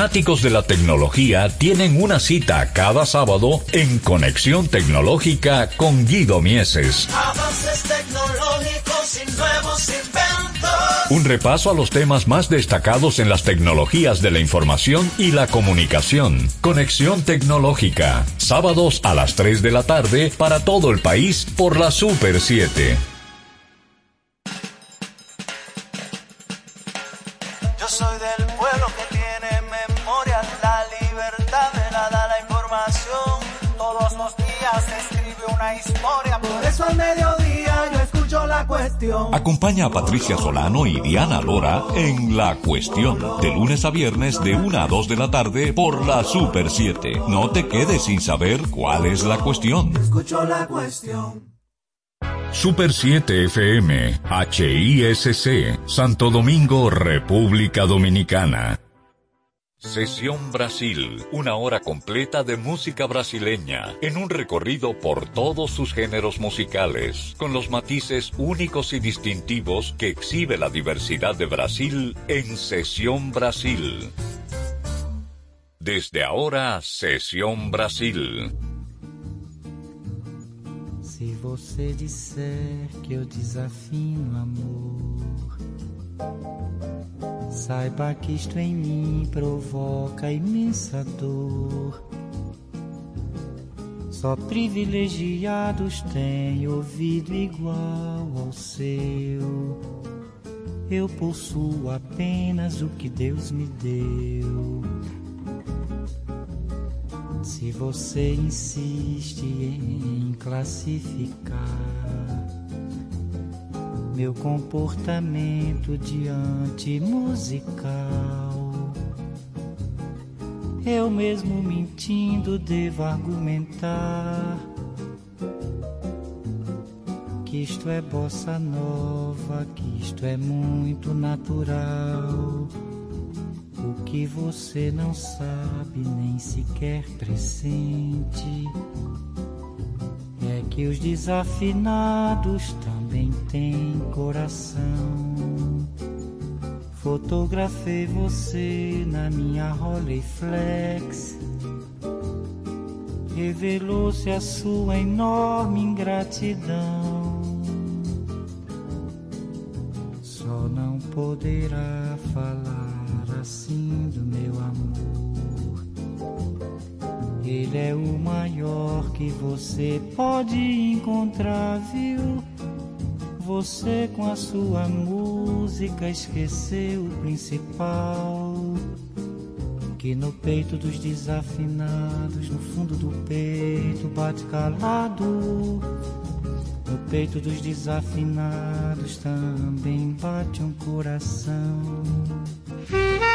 fanáticos de la tecnología tienen una cita cada sábado en Conexión Tecnológica con Guido Mieses. Avances tecnológicos y nuevos inventos. Un repaso a los temas más destacados en las tecnologías de la información y la comunicación. Conexión Tecnológica. Sábados a las 3 de la tarde para todo el país por la Super 7. Historia, por eso al mediodía yo escucho la cuestión. Acompaña a Patricia Solano y Diana Lora en La Cuestión, de lunes a viernes de 1 a 2 de la tarde por la Super 7. No te quedes sin saber cuál es la cuestión. Escucho la cuestión. Super 7 FM, HISC, Santo Domingo, República Dominicana. Sesión Brasil, una hora completa de música brasileña, en un recorrido por todos sus géneros musicales, con los matices únicos y distintivos que exhibe la diversidad de Brasil en Sesión Brasil. Desde ahora, Sesión Brasil. Se você disser que eu desafino amor, saiba que isto em mim provoca imensa dor. Só privilegiados têm ouvido igual ao seu. Eu possuo apenas o que Deus me deu. Se você insiste em classificar meu comportamento diante musical, eu mesmo mentindo devo argumentar que isto é bossa nova, que isto é muito natural. O que você não sabe nem sequer pressente é que os desafinados também têm coração. Fotografei você na minha Rolleiflex. Revelou-se a sua enorme ingratidão. Só não poderá falar assim do meu amor. Ele é o maior que você pode encontrar, viu? Você com a sua música esqueceu o principal. Que no peito dos desafinados, no fundo do peito bate calado. No peito dos desafinados também bate um coração. Música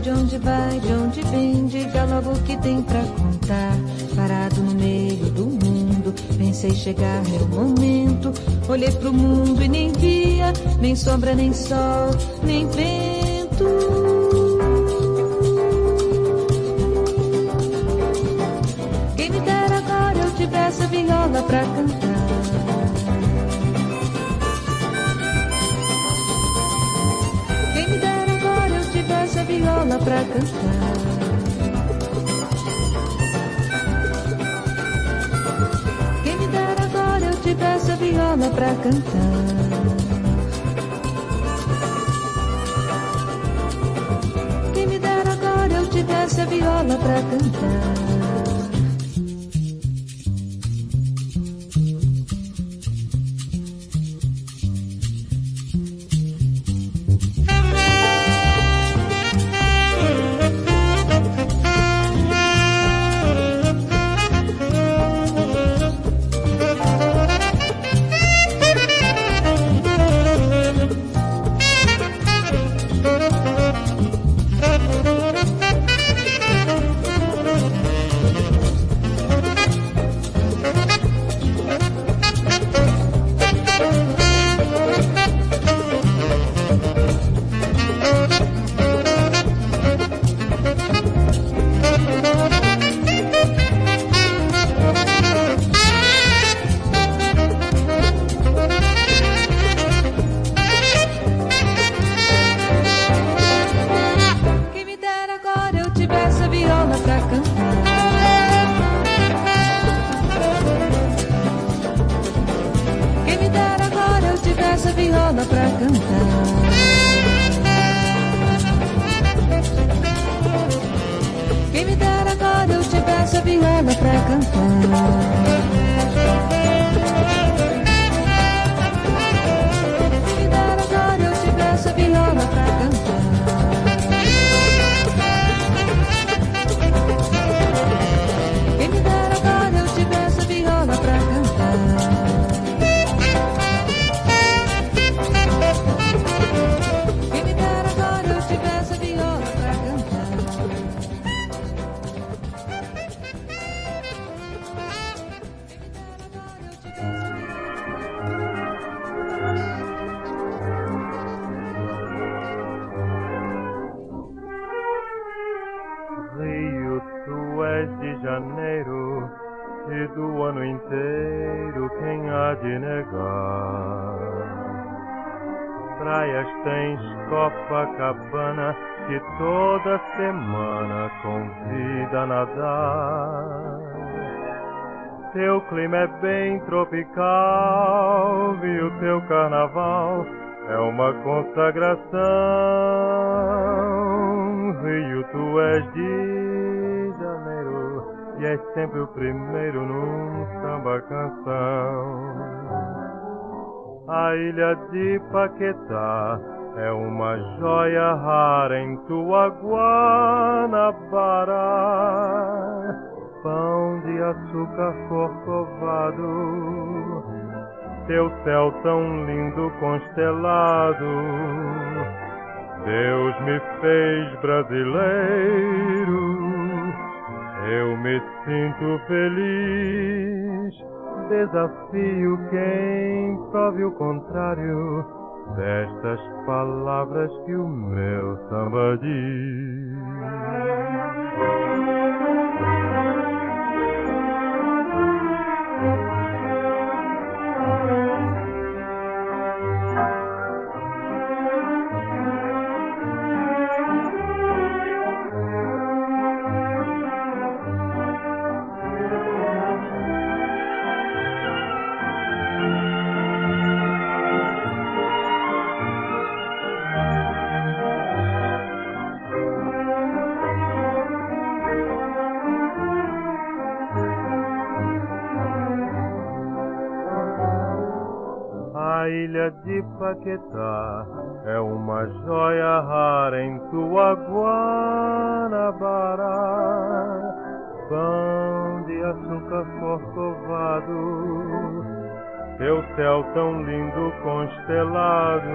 de onde vai, de onde vem, diga logo o que tem pra contar. Parado no meio do mundo, pensei chegar meu momento. Olhei pro mundo e nem via, nem sombra, nem sol, nem vento. Agora eu tivesse a viola pra cantar. viola pra cantar. Quem me dera agora eu tivesse a viola pra cantar. Quem me dera agora eu tivesse a viola pra cantar. Thank you. Clima é bem tropical e o teu carnaval é uma consagração. Rio, tu és de janeiro e és sempre o primeiro num samba canção. A ilha de Paquetá é uma joia rara em tua Guanabara pão de açúcar corcovado, teu céu tão lindo constelado. Deus me fez brasileiro, eu me sinto feliz. Desafio quem prove o contrário destas palavras que o meu samba diz. Paquetá é uma joia rara em tua Guanabara. Pão de açúcar corcovado, teu céu tão lindo constelado.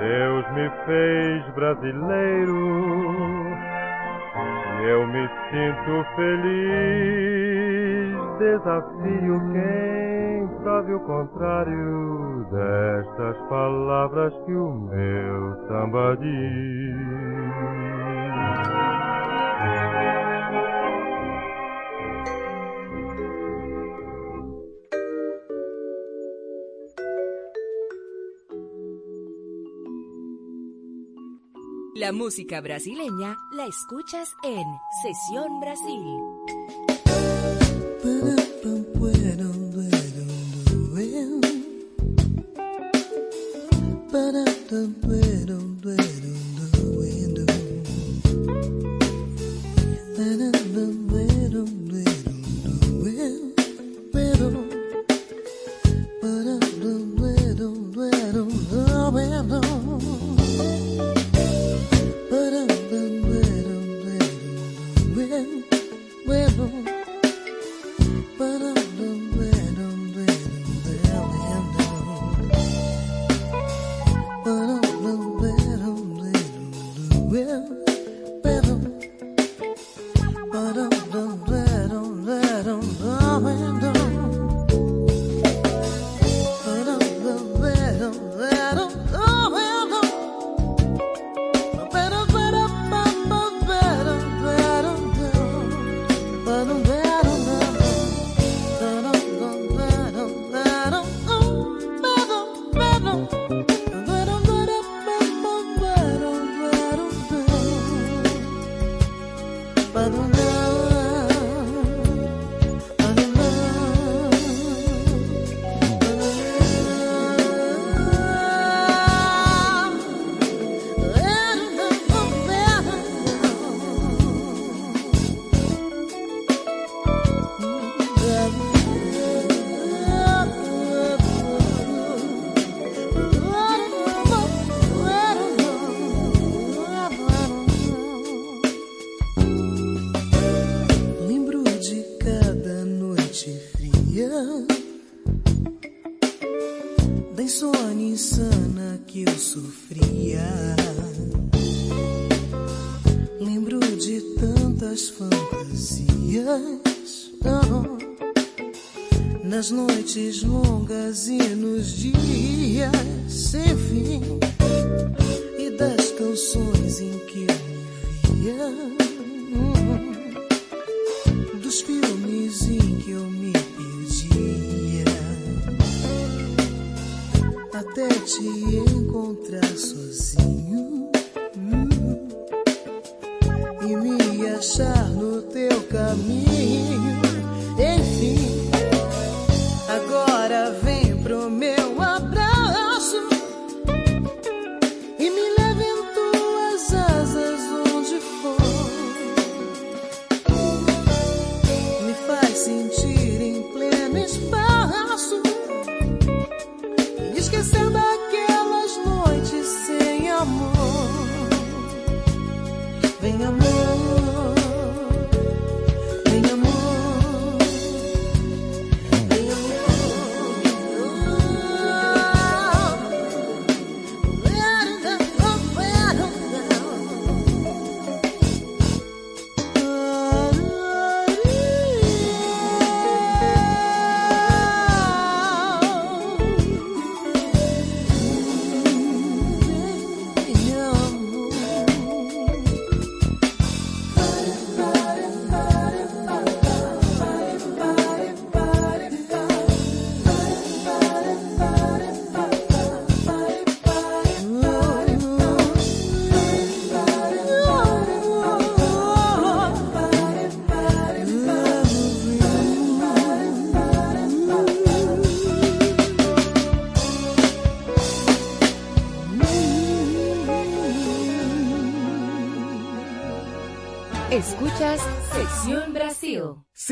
Deus me fez brasileiro eu me sinto feliz, desafio quem o contrário destas palavras que o meu samba diz. La música brasileña la escuchas en Sesión Brasil.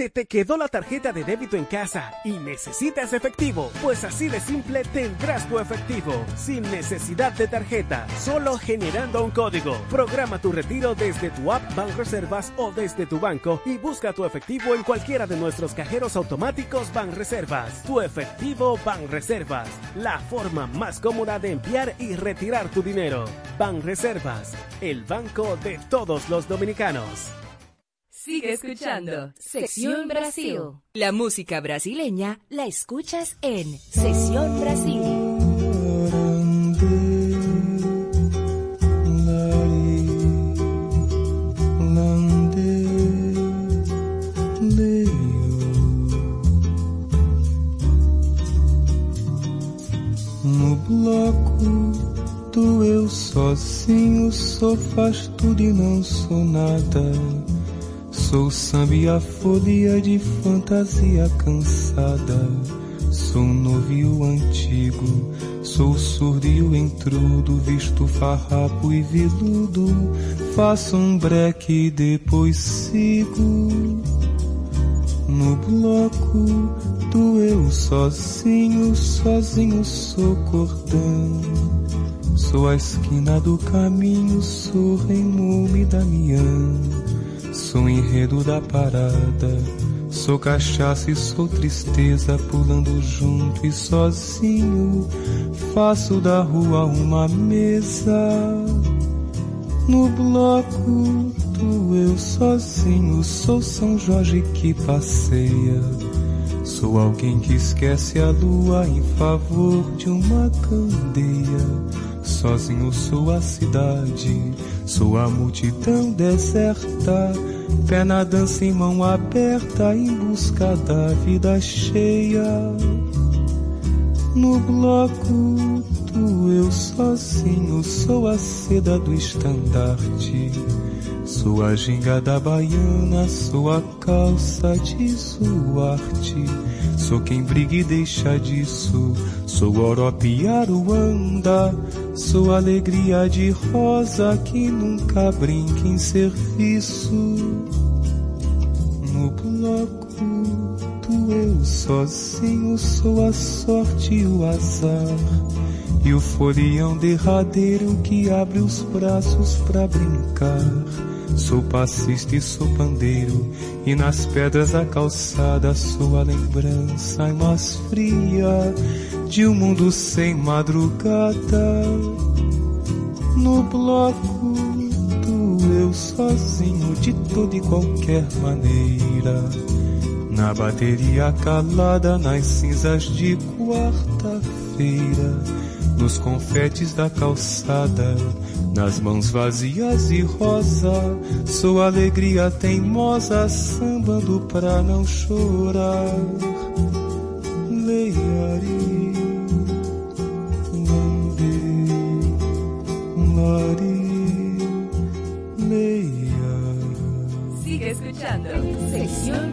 ¿Se te quedó la tarjeta de débito en casa y necesitas efectivo? Pues así de simple tendrás tu efectivo, sin necesidad de tarjeta, solo generando un código. Programa tu retiro desde tu app Banreservas o desde tu banco y busca tu efectivo en cualquiera de nuestros cajeros automáticos Banreservas. Tu efectivo Banreservas, la forma más cómoda de enviar y retirar tu dinero. Banreservas, el banco de todos los dominicanos. Sigue escuchando Sección Brasil. La música brasileña la escuchas en Sesión Brasil. No bloco do eu sozinho sou faz tudo e não sou nada. Sou samba e a folia de fantasia cansada. Sou novo e o antigo, sou surdo e o intrudo, visto farrapo e viludo. Faço um breque e depois sigo. No bloco do eu sozinho, sozinho sou cordão. Sou a esquina do caminho, sou remume da Damião. Sou enredo da parada, sou cachaça e sou tristeza, pulando junto e sozinho. Faço da rua uma mesa. No bloco do eu sozinho, sou São Jorge que passeia. Sou alguém que esquece a lua em favor de uma candeia. Sozinho sou a cidade, sou a multidão deserta, pé na dança em mão aberta em busca da vida cheia. No bloco do eu sozinho, sou a seda do estandarte. Sou a ginga da baiana, sou a calça de suarte. Sou quem briga e deixa disso. Sou Orope Aruanda. Sou alegria de rosa que nunca brinca em serviço. No bloco do eu sozinho sou a sorte e o azar. E o folião derradeiro que abre os braços pra brincar. Sou passista e sou pandeiro, e nas pedras da calçada sou a lembrança mais fria de um mundo sem madrugada. No bloco do eu sozinho, de toda e qualquer maneira. Na bateria calada, nas cinzas de quarta-feira, nos confetes da calçada nas mãos vazias e rosa, sou alegria teimosa, sambando pra não chorar. Sección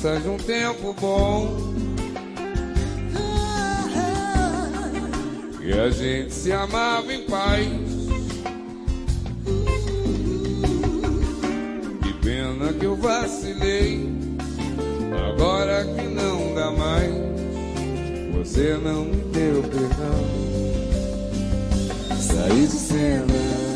lembranças de um tempo bom. Que a gente se amava em paz. Que pena que eu vacilei. Agora que não dá mais, você não me deu perdão. Saí de cena.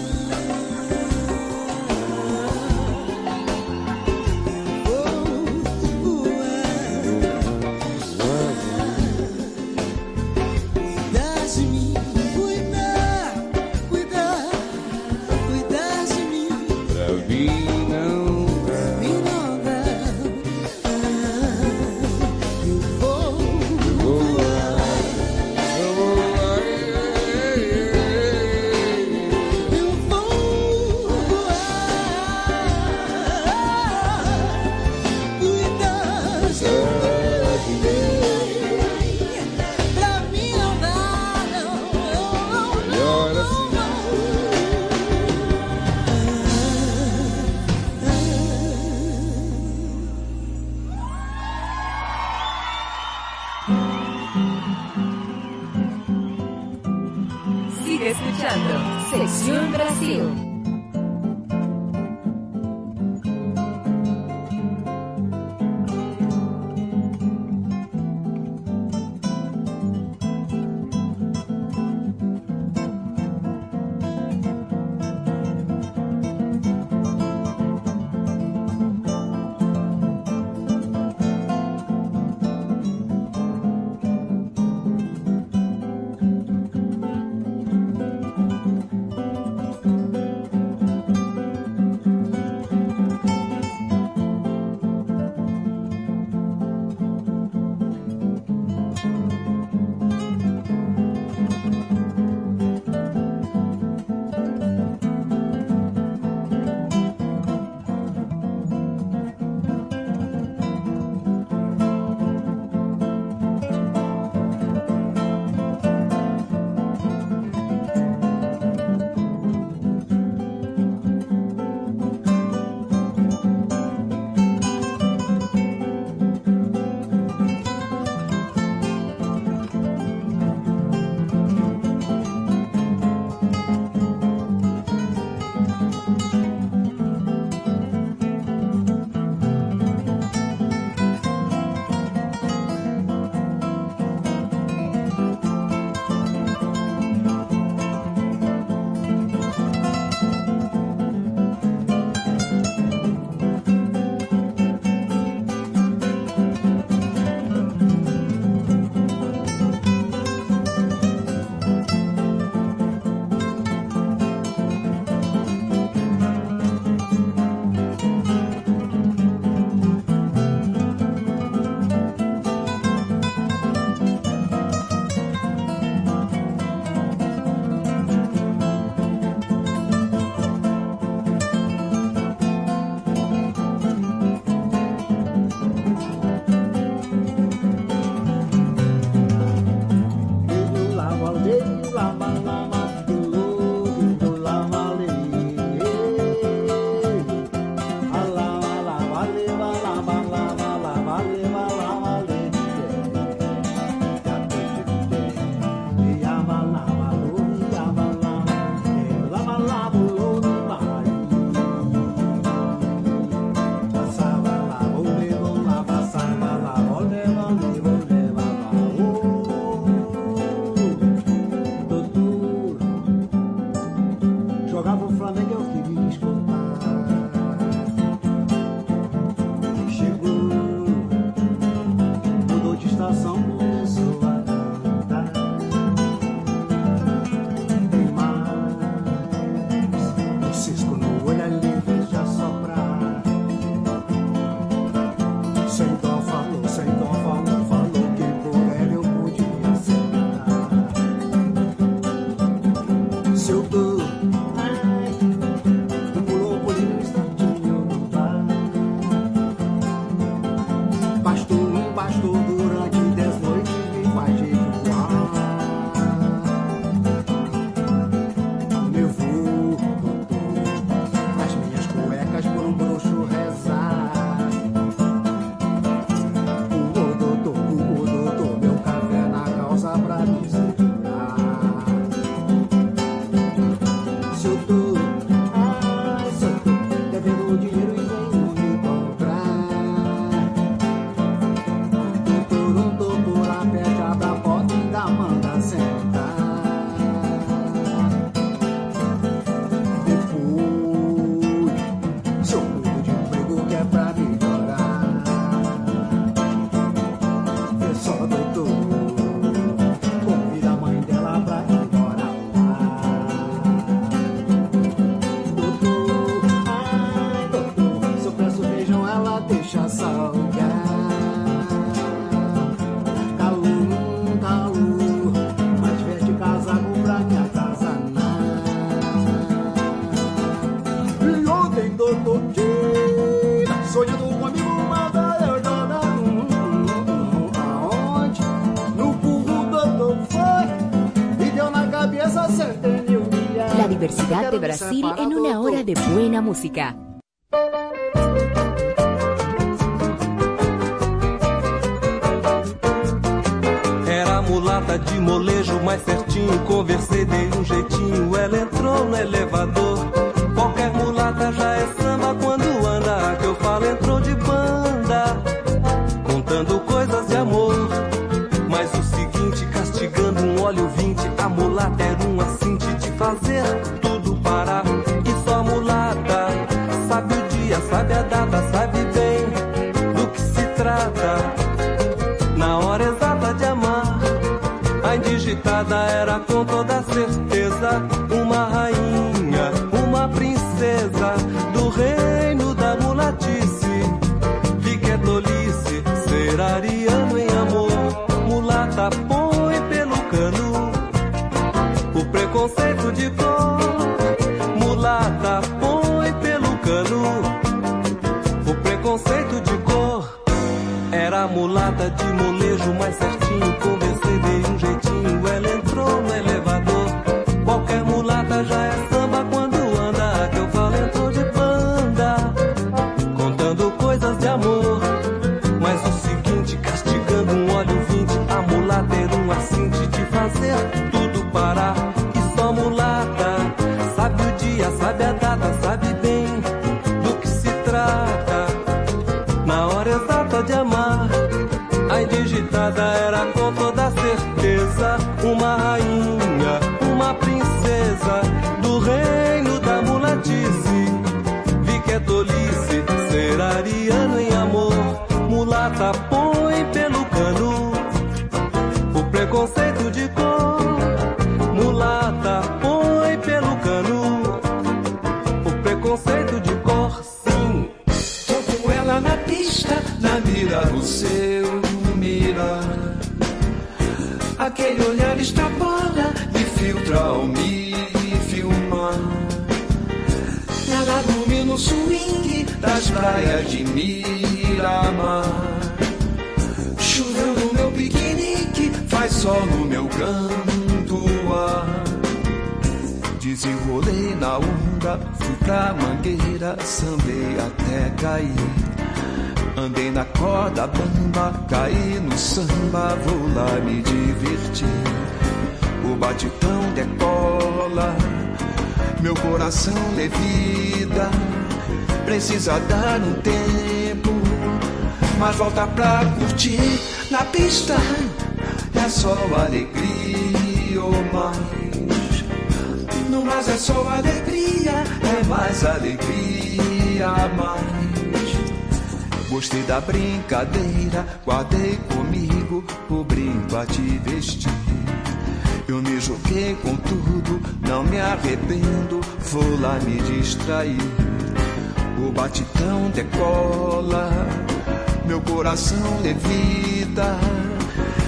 La diversidad de Brasil en una hora de buena música. Era mulata de molejo mais certinho. Conversei, dei um jeitinho. Ela entrou no elevador. A indigitada era com toda certeza uma rainha, uma princesa do reino da mulatice. Vi que é tolice ser ariano em amor. Mulata põe pelo cano o preconceito de cor. Mulata põe pelo cano o preconceito de cor. Era mulata de molejo mais certinho. Mulata põe pelo cano o preconceito de cor. Mulata põe pelo cano o preconceito de cor, sim. Tô com ela na pista, na mira do seu mirar. Aquele olhar extrapola e filtra ao me filmar. Ela domina o swing das praias de Choveu no meu piquenique, faz sol no meu canto ar. Desenrolei na onda, fui pra mangueira, sambei até cair. Andei na corda bamba, caí no samba, vou lá me divertir. O batidão decola, meu coração levida. Precisa dar um tempo, mas volta pra curtir na pista. É só alegria ou mais. No mais é só alegria, é mais alegria mais. Gostei da brincadeira, guardei comigo o brinco a te vestir. Eu me joguei com tudo, não me arrependo, vou lá me distrair. O batidão decola, meu coração levita.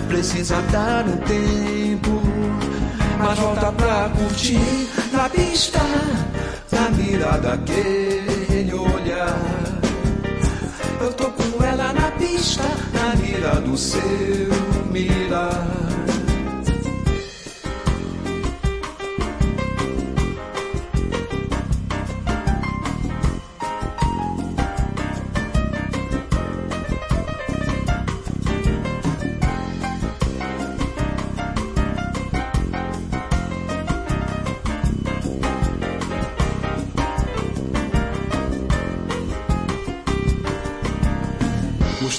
Precisa dar um tempo, mas volta pra curtir na pista, na mira daquele olhar. Eu tô com ela na pista, na mira do seu mirar.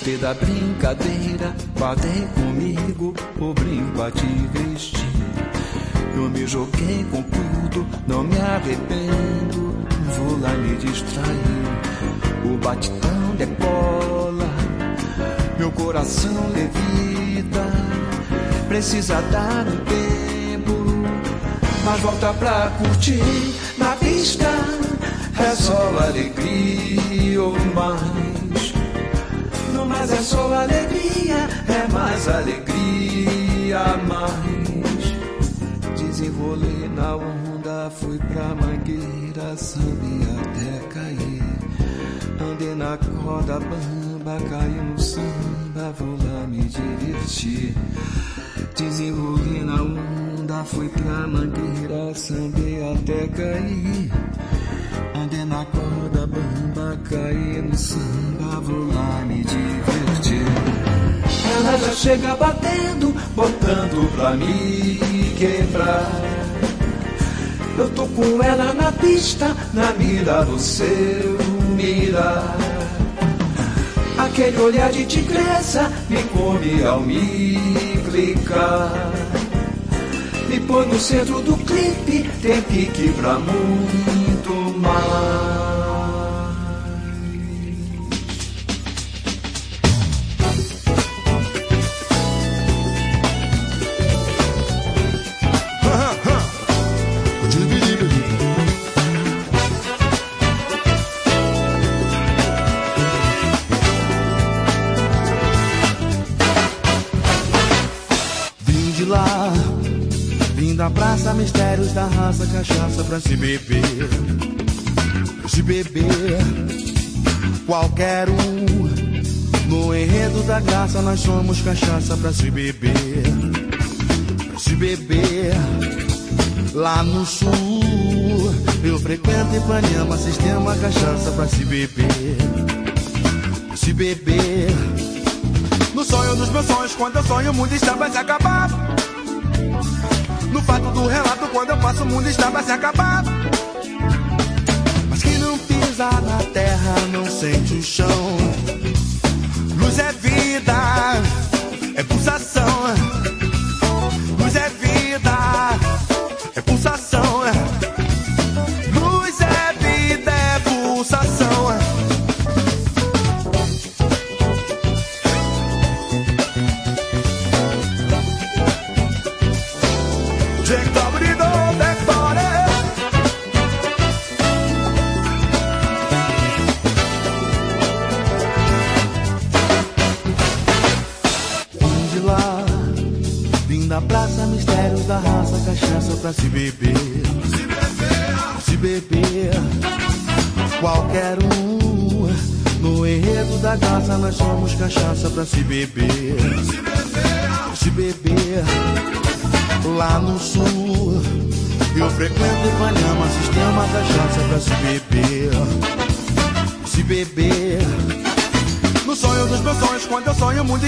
Gostei da brincadeira, guardei comigo o brinco a te vestir. Eu me joguei com tudo, não me arrependo, vou lá me distrair. O batidão decola, meu coração levita. Precisa dar um tempo, mas volta pra curtir na pista. É só alegria mais. Mas é só alegria, é mais alegria, mais desenrolei na onda, fui pra mangueira, sambi até cair. Andei na corda bamba, caí no samba, vou lá me divertir. Desenrolei na onda, fui pra mangueira, sambei até cair. Andei na corda bamba, caí no samba, vou lá me divertir. Ela já chega batendo, botando pra me quebrar. Eu tô com ela na pista, na mira do seu mirar. Aquele olhar de tigresa me come ao me clicar. Me põe no centro do clipe, tem pique pra muito mais. Da praça, mistérios da raça, cachaça pra se beber. Se beber, qualquer um. No enredo da graça, nós somos cachaça pra se beber. Pra se beber, lá no sul. Eu frequento Ipanema, sistema cachaça pra se beber. Pra se beber. No sonho dos meus sonhos, quando eu sonho, o mundo está pra se. No fato do relato, quando eu passo, o mundo está pra se acabar. Mas quem não pisa na terra não sente o chão. Luz é vida, é pulsação. Sonho, mundo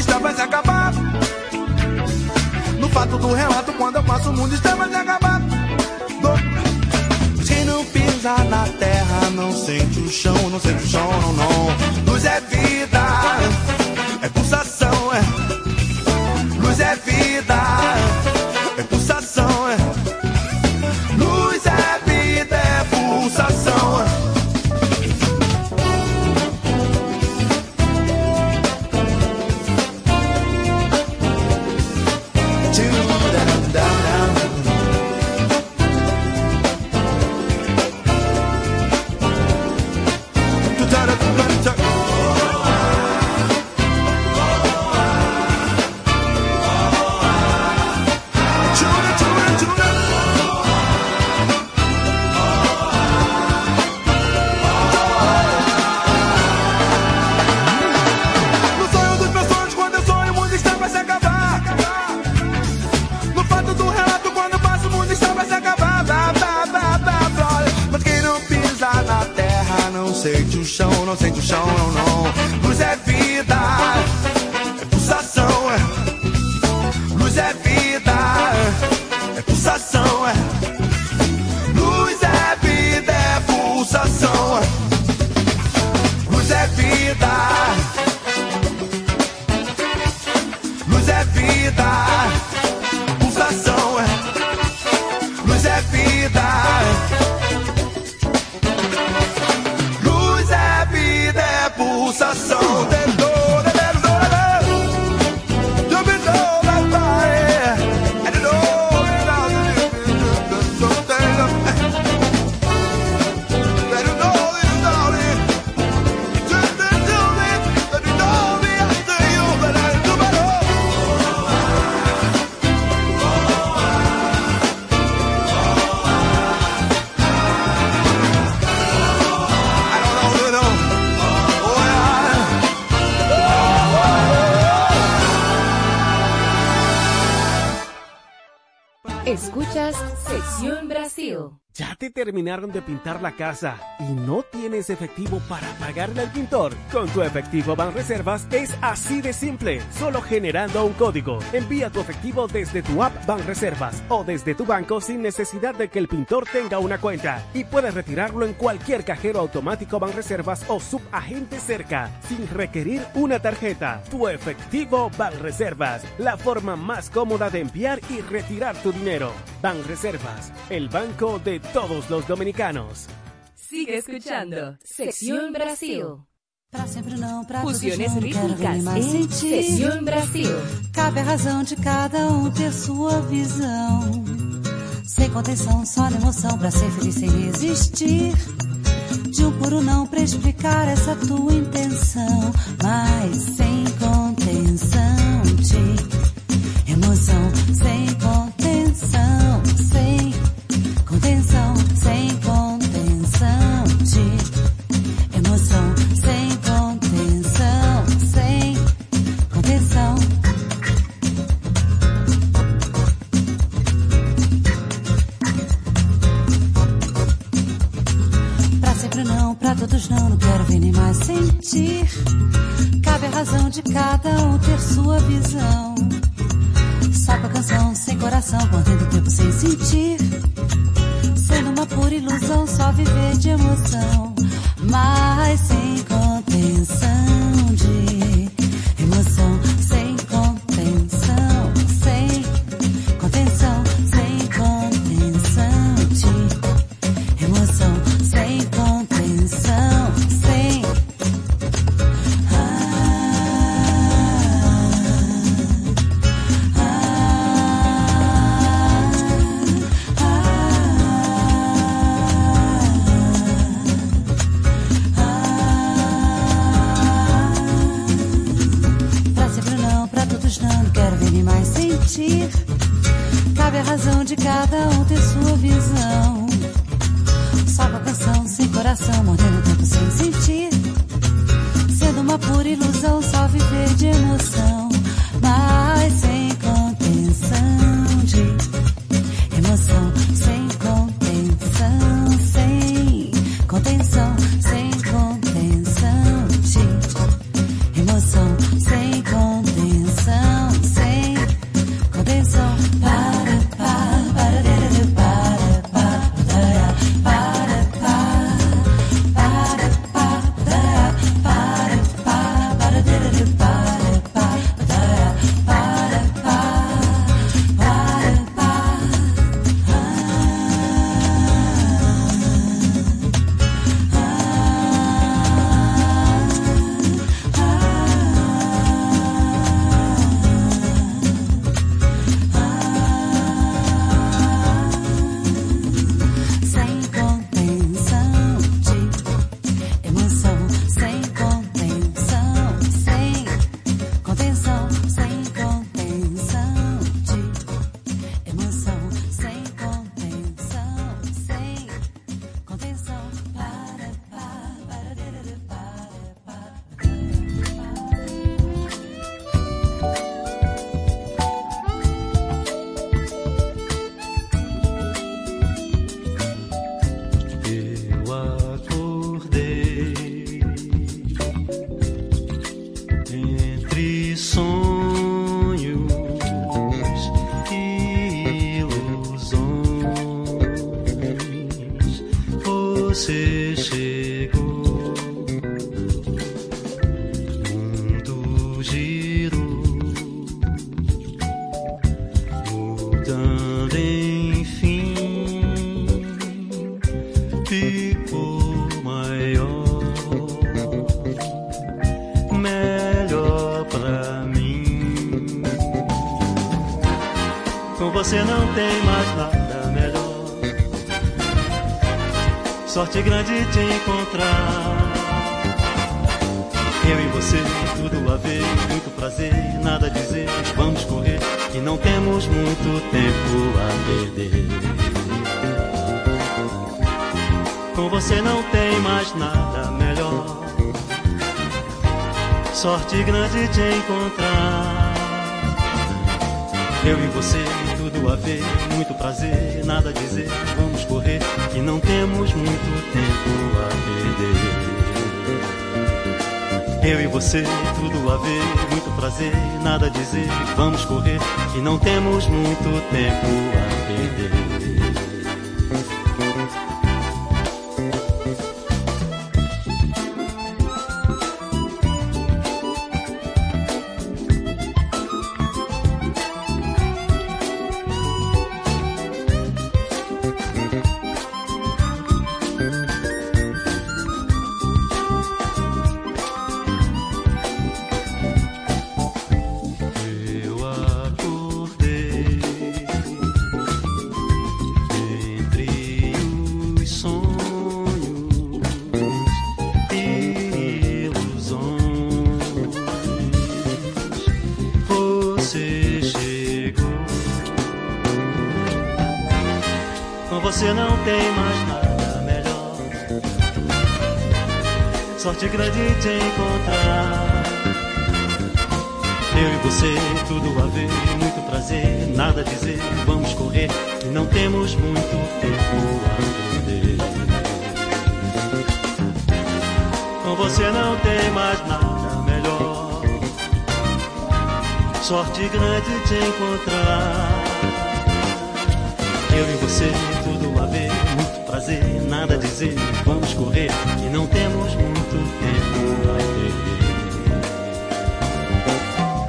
terminaron de pintar la casa y no efectivo para pagarle al pintor? Con tu efectivo Banreservas es así de simple, solo generando un código. Envía tu efectivo desde tu app Banreservas o desde tu banco sin necesidad de que el pintor tenga una cuenta y puedes retirarlo en cualquier cajero automático Banreservas o subagente cerca sin requerir una tarjeta. Tu efectivo Banreservas, la forma más cómoda de enviar y retirar tu dinero. Banreservas, el banco de todos los dominicanos. Sigue escuchando Sección Brasil. Pra sempre não, pra Fusiones quero rítmicas mais em. Sección Brasil. Cabe a razão de cada um ter sua visão. Sem contenção, só na emoção, pra ser feliz sem resistir. De um puro não pra explicar essa tua intenção. Mas sem contenção de emoção. Sem contenção, sem mais sentir. Cabe a razão de cada um ter sua visão. Só com a canção, sem coração, contendo o tempo sem sentir. Sendo uma pura ilusão, só viver de emoção. Mas sem contenção sentir. Cabe a razão de cada um ter sua visão. Só com a canção, sem coração, mordendo o tempo sem sentir. Sendo uma pura ilusão, só viver de emoção. Mas mudando enfim ficou maior, melhor pra mim. Com você não tem mais nada melhor. Sorte grande te encontrar. Eu e você, tudo a ver, muito prazer, nada a dizer. Vamos correr, que não temos muito tempo a perder. Com você não tem mais nada melhor. Sorte grande te encontrar. Eu e você, tudo a ver, muito prazer, nada a dizer. Vamos correr, que não temos muito tempo a perder. Eu e você, tudo a ver, muito prazer, nada a dizer. Vamos correr, que não temos muito tempo a perder. Sorte grande te encontrar. Eu e você, tudo a ver, muito prazer, nada a dizer. Vamos correr, que não temos muito tempo a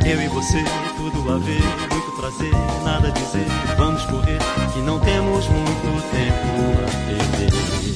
perder. Eu e você, tudo a ver, muito prazer, nada a dizer. Vamos correr, que não temos muito tempo a perder.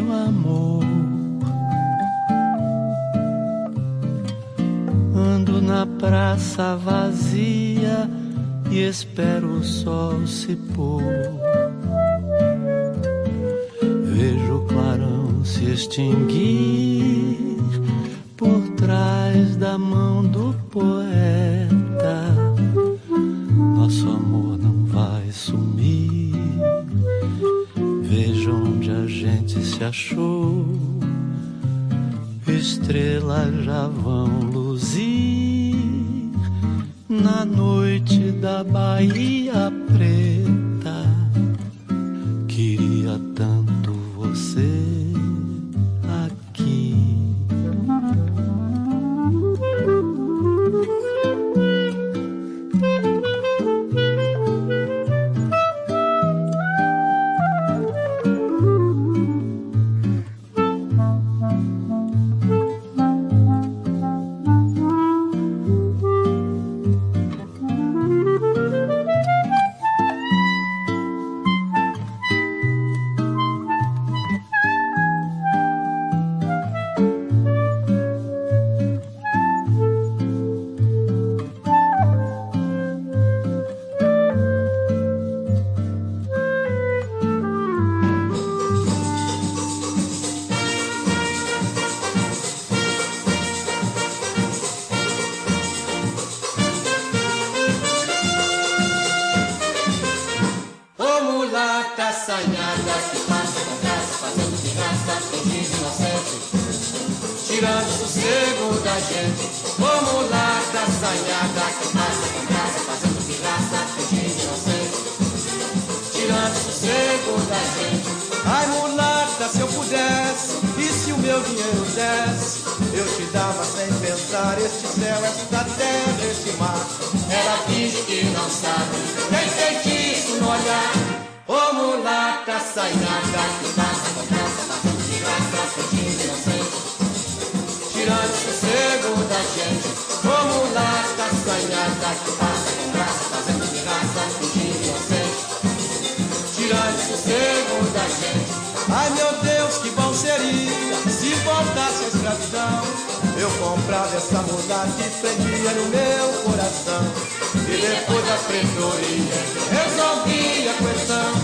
Meu amor na praça vazia e espero o sol se pôr. Vejo o clarão se extinguir por trás da mão déjà 20. Este céu, esta terra, este mar. Ela finge que não sabe, tem feitiço no olhar. Ô mulata, assanhada que passa com graça, fazendo de graça, fingindo inocente. Tirando sossego da gente, ô oh, mulata, assanhada que passa com graça, fazendo de graça, fingindo inocente. Tirando sossego da gente. Ai meu Deus, voltasse a escravidão. Eu comprava essa mulata e prendia no meu coração. E depois da pretoria resolvia a questão.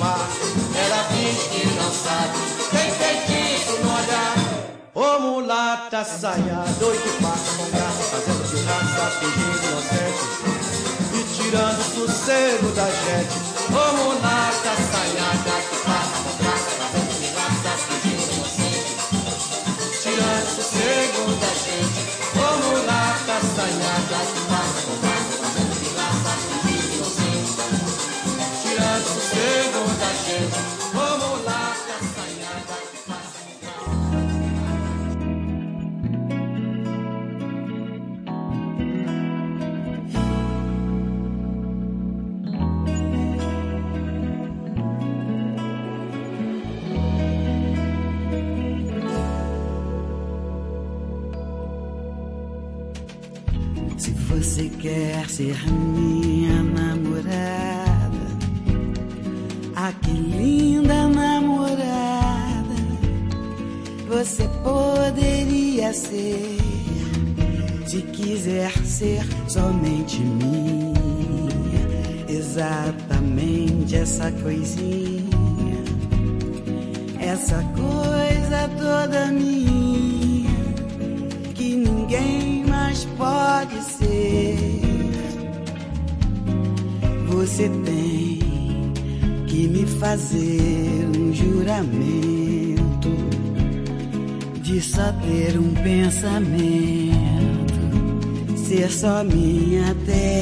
Terra, esse mar. Ela finge que não sabe, tem feitiço no olhar. Ô mulata, saia, doido com graça, fazendo de raça, fingindo inocente e tirando o sossego da gente. Ô mulata, saia, passa com graça, fazendo de raça, fingindo inocente tirando o sossego da gente. Se você quer ser minha namorada, ah, que linda namorada, você poderia ser, se quiser ser somente minha, exatamente essa coisinha, essa coisa toda minha que ninguém mais pode ser. Você tem que me fazer um juramento de só ter um pensamento, ser só minha até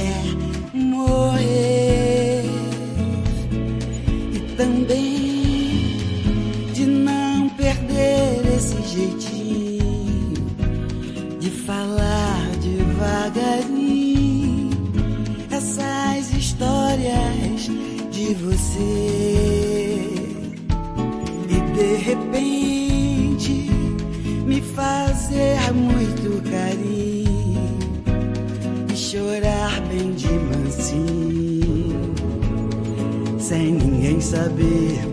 você e de repente me fazer muito carinho e chorar bem de mansinho sem ninguém saber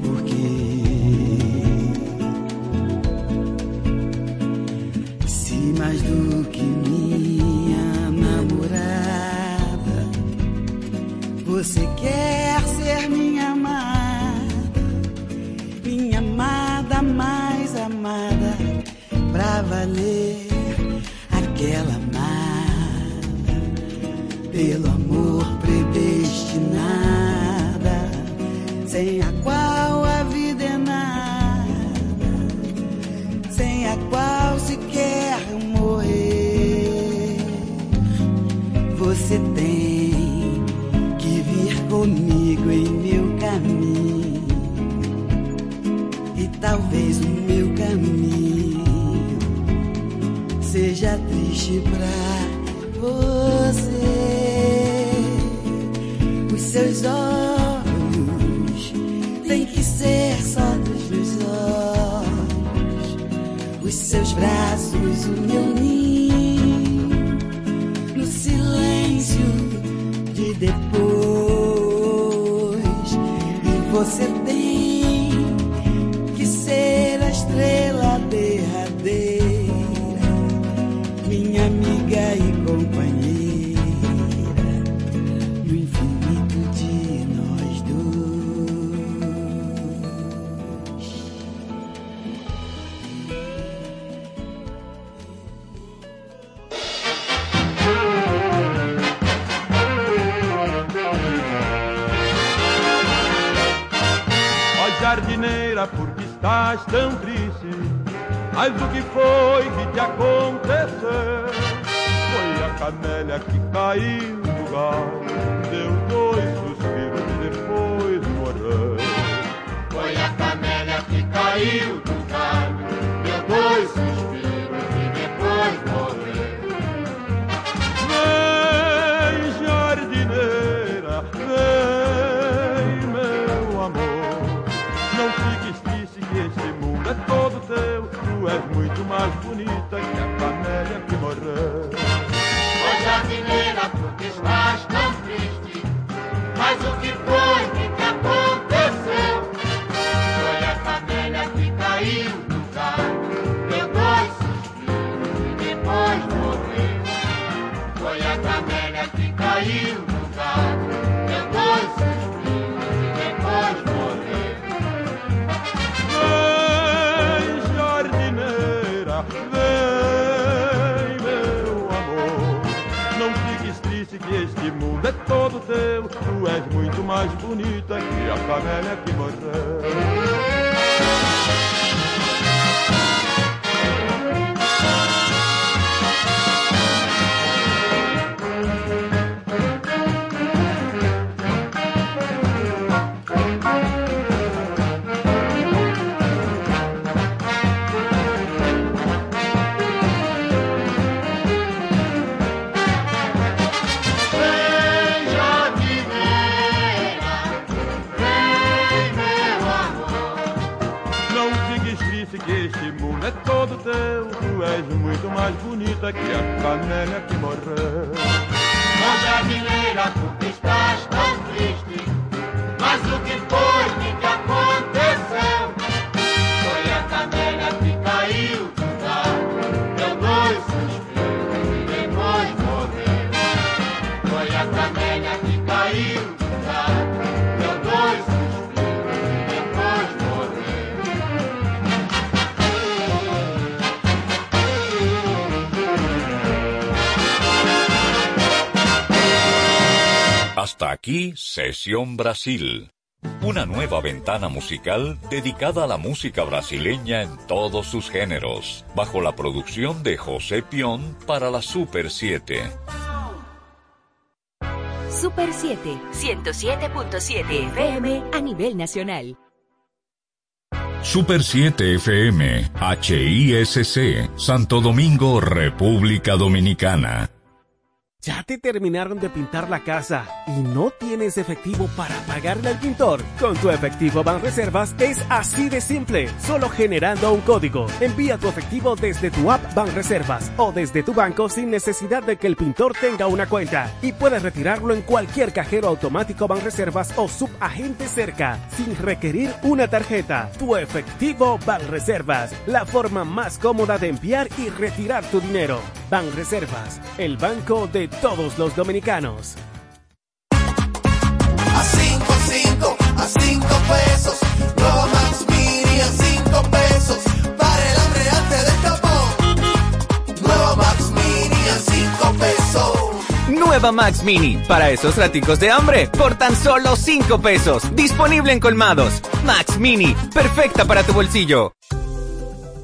comigo em meu caminho, e talvez o meu caminho seja triste pra você. Os seus olhos têm que ser só dos meus olhos os seus braços, o meu ninho, no silêncio de depois. E você estás tão triste? Mas o que foi que te aconteceu? Foi a camélia que caiu do galho, deu dois suspiros e depois morreu. Foi a camélia que caiu do galho, deu dois suspiros mais bonita que a camélia que morreu. Ó jardineira, por que estás tão triste? Mas o que foi que te aconteceu? Foi a camélia que caiu do galho, deu dois suspiros e depois morreu. Foi a camélia que caiu mais bonita que a camélia que morreu. Sesión Brasil. Una nueva ventana musical dedicada a la música brasileña en todos sus géneros, bajo la producción de José Pion para la Super 7. Super 7, 107.7 FM a nivel nacional. Super 7 FM, HISC, Santo Domingo, República Dominicana. ¿Ya te terminaron de pintar la casa y no tienes efectivo para pagarle al pintor? Con tu efectivo Banreservas es así de simple, solo generando un código. Envía tu efectivo desde tu app Banreservas o desde tu banco sin necesidad de que el pintor tenga una cuenta y puedes retirarlo en cualquier cajero automático Banreservas o subagente cerca sin requerir una tarjeta. Tu efectivo Banreservas, la forma más cómoda de enviar y retirar tu dinero. Banreservas, el banco de todos los dominicanos. A 5, 5, a 5 pesos. Nueva Max Mini a 5 pesos. Para el hambre antes del tapón. Nueva Max Mini a 5 pesos. Nueva Max Mini, para esos raticos de hambre, por tan solo 5 pesos. Disponible en colmados. Max Mini, perfecta para tu bolsillo.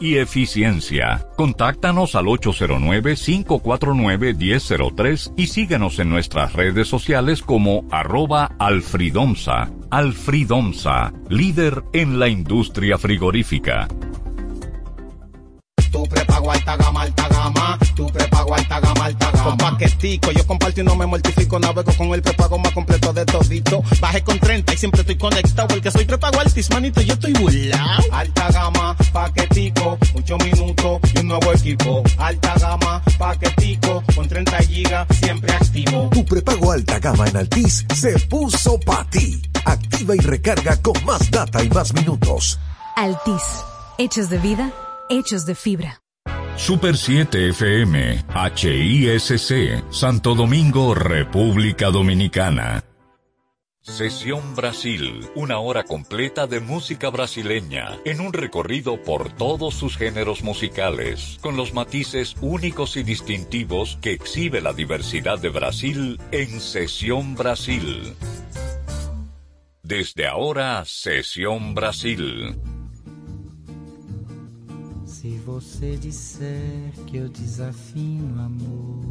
y eficiencia. Contáctanos al 809-549-1003 y síguenos en nuestras redes sociales como arroba alfridomsa. Alfridomsa, líder en la industria frigorífica. Tu prepago alta gama, alta gama. Tu prepago alta gama, alta gama. Con paquetico, yo comparto y no me mortifico. Navego con el prepago más completo de todito. Bajé con 30 y siempre estoy conectado. El que soy prepago altis, manito, yo estoy burlao. Alta gama, paquetico, muchos minutos y un nuevo equipo. Alta gama, paquetico, con 30 gigas, siempre activo. Tu prepago alta gama en Altis se puso pa' ti. Activa y recarga con más data y más minutos. Altis. Hechos de vida, hechos de fibra. Super 7 FM, HISC, Santo Domingo, República Dominicana. Sesión Brasil, una hora completa de música brasileña, en un recorrido por todos sus géneros musicales, con los matices únicos y distintivos que exhibe la diversidad de Brasil en Sesión Brasil. Desde ahora, Sesión Brasil. Se você disser que eu desafio amor.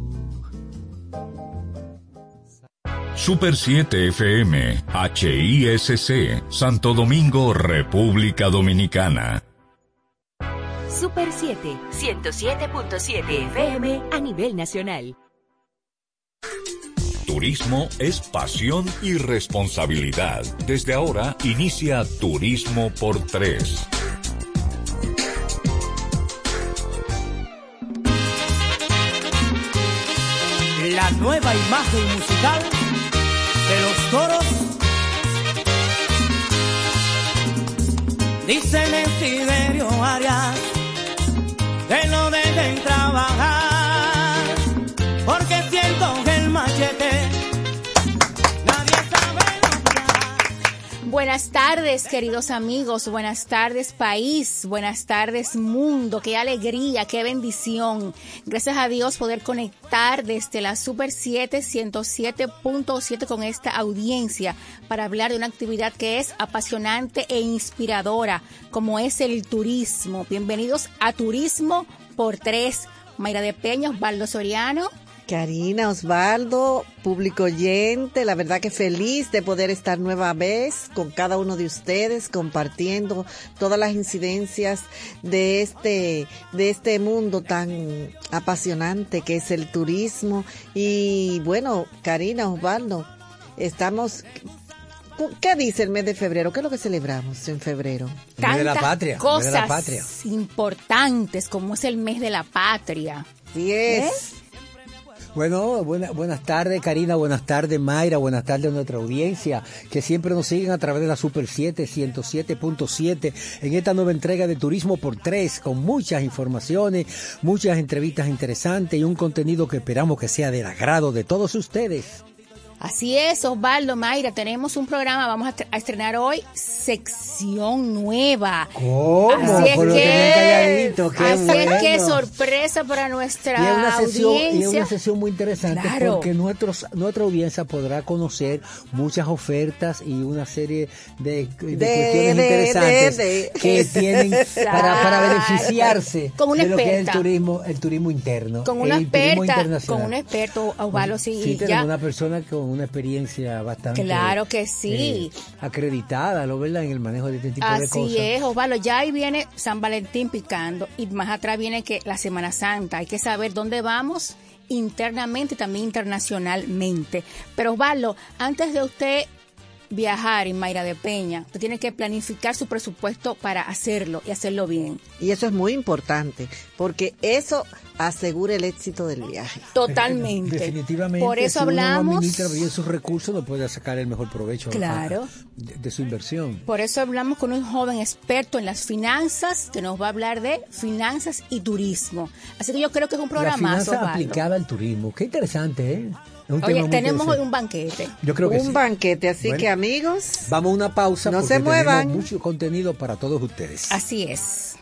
Super 7 FM, HISC, Santo Domingo, República Dominicana. Super 7, 107.7 FM a nivel nacional. Turismo es pasión y responsabilidad. Desde ahora inicia Turismo por Tres. Nueva imagen musical de los toros. Dicen en Tiberio Arias que no dejen trabajar, porque Buenas tardes, queridos amigos. Buenas tardes, país. Buenas tardes, mundo. Qué alegría, qué bendición. Gracias a Dios poder conectar desde la Super 7 107.7 con esta audiencia para hablar de una actividad que es apasionante e inspiradora, como es el turismo. Bienvenidos a Turismo por Tres. Mayra de Peña, Osvaldo Soriano. Karina, Osvaldo, público oyente, la verdad que feliz de poder estar nueva vez con cada uno de ustedes compartiendo todas las incidencias de este de este mundo tan apasionante que es el turismo y bueno, Karina, Osvaldo, estamos ¿Qué dice el mes de febrero? ¿Qué es lo que celebramos en febrero? Tantas de la patria. Cosas mes de la patria. importantes como es el mes de la patria. Sí es. ¿Eh? Bueno, buena- buenas tardes Karina, buenas tardes Mayra, buenas tardes a nuestra audiencia que siempre nos siguen a través de la Super 7, 107.7 en esta nueva entrega de Turismo por Tres con muchas informaciones, muchas entrevistas interesantes y un contenido que esperamos que sea del agrado de todos ustedes. Así es, Osvaldo, Mayra, tenemos un programa, vamos a, tre- a estrenar hoy sección nueva. ¿Cómo? Así es que así es que sorpresa para nuestra Y es una sesión, y es audiencia. una sesión muy interesante Claro. porque nuestros, nuestra audiencia podrá conocer muchas ofertas y una serie de, de De- cuestiones de- interesantes que tienen para, beneficiarse Con una de lo que es el turismo, el turismo interno. Con una el turismo experta, internacional. con un experto, Osvaldo, sí, Sí, y tenemos ya. una persona con una experiencia bastante Claro que sí. eh, acreditada, ¿lo verdad? En el manejo de este tipo de Así cosas. es, Osvaldo, ya ahí viene San Valentín picando y más atrás viene que la Semana Santa. Hay que saber dónde vamos internamente y también internacionalmente. Pero Osvaldo, antes de usted viajar en Mayra de Peña, usted tiene que planificar su presupuesto para hacerlo y hacerlo bien. Y eso es muy importante, porque eso asegura el éxito del viaje. Totalmente. Definitivamente. Por eso si uno administra bien sus recursos, no puede sacar el mejor provecho Claro. a- de, de su inversión. Por eso hablamos con un joven experto en las finanzas que nos va a hablar de finanzas y turismo. Así que yo creo que es un La programa finanza aplicada al turismo. Qué interesante, ¿eh? Un Oye, tenemos hoy un banquete. Yo creo que un sí. banquete, así Bueno. que amigos, Vamos a una pausa No porque se muevan. tenemos mucho contenido para todos ustedes. Así es.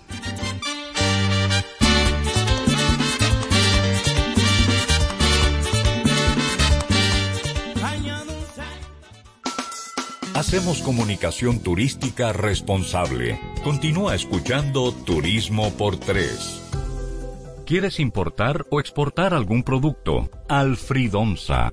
Hacemos comunicación turística responsable. Continúa escuchando Turismo por Tres. ¿Quieres importar o exportar algún producto? Alfridomsa,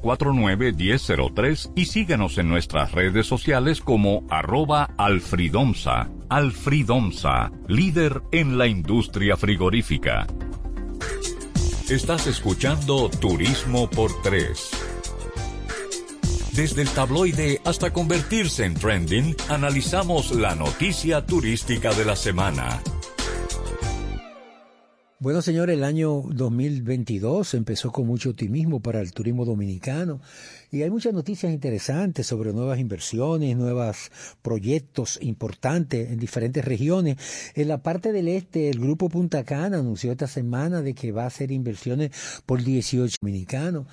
809-549-1003 y síguenos en nuestras redes sociales como arroba alfridomsa. Alfridomsa, líder en la industria frigorífica. Estás escuchando Turismo por 3. Desde el tabloide hasta convertirse en trending, analizamos la noticia turística de la semana. Bueno, señor, el año 2022 empezó con mucho optimismo para el turismo dominicano y hay muchas noticias interesantes sobre nuevas inversiones, nuevos proyectos importantes en diferentes regiones. En la parte del este, el grupo Punta Cana anunció esta semana de que va a hacer inversiones por 18 dominicanos.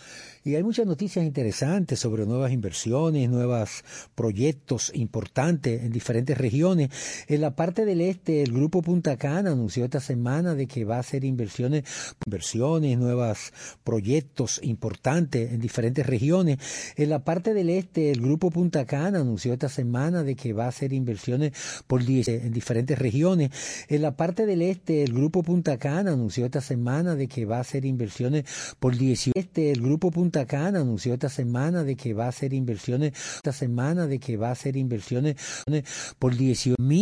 Y hay muchas noticias interesantes sobre nuevas inversiones, nuevos proyectos importantes en diferentes regiones. En la parte del este, el grupo Punta Cana anunció esta semana de que va a hacer inversiones, inversiones, nuevos proyectos importantes en diferentes regiones. En la parte del este, el grupo Punta Cana anunció esta semana de que va a hacer inversiones por 10 en diferentes regiones. En la parte del este, el grupo Punta Cana anunció esta semana de que va a hacer inversiones por 18. Este, el grupo Punta anunció esta semana de que va a hacer inversiones esta semana de que va a hacer inversiones por 18 mil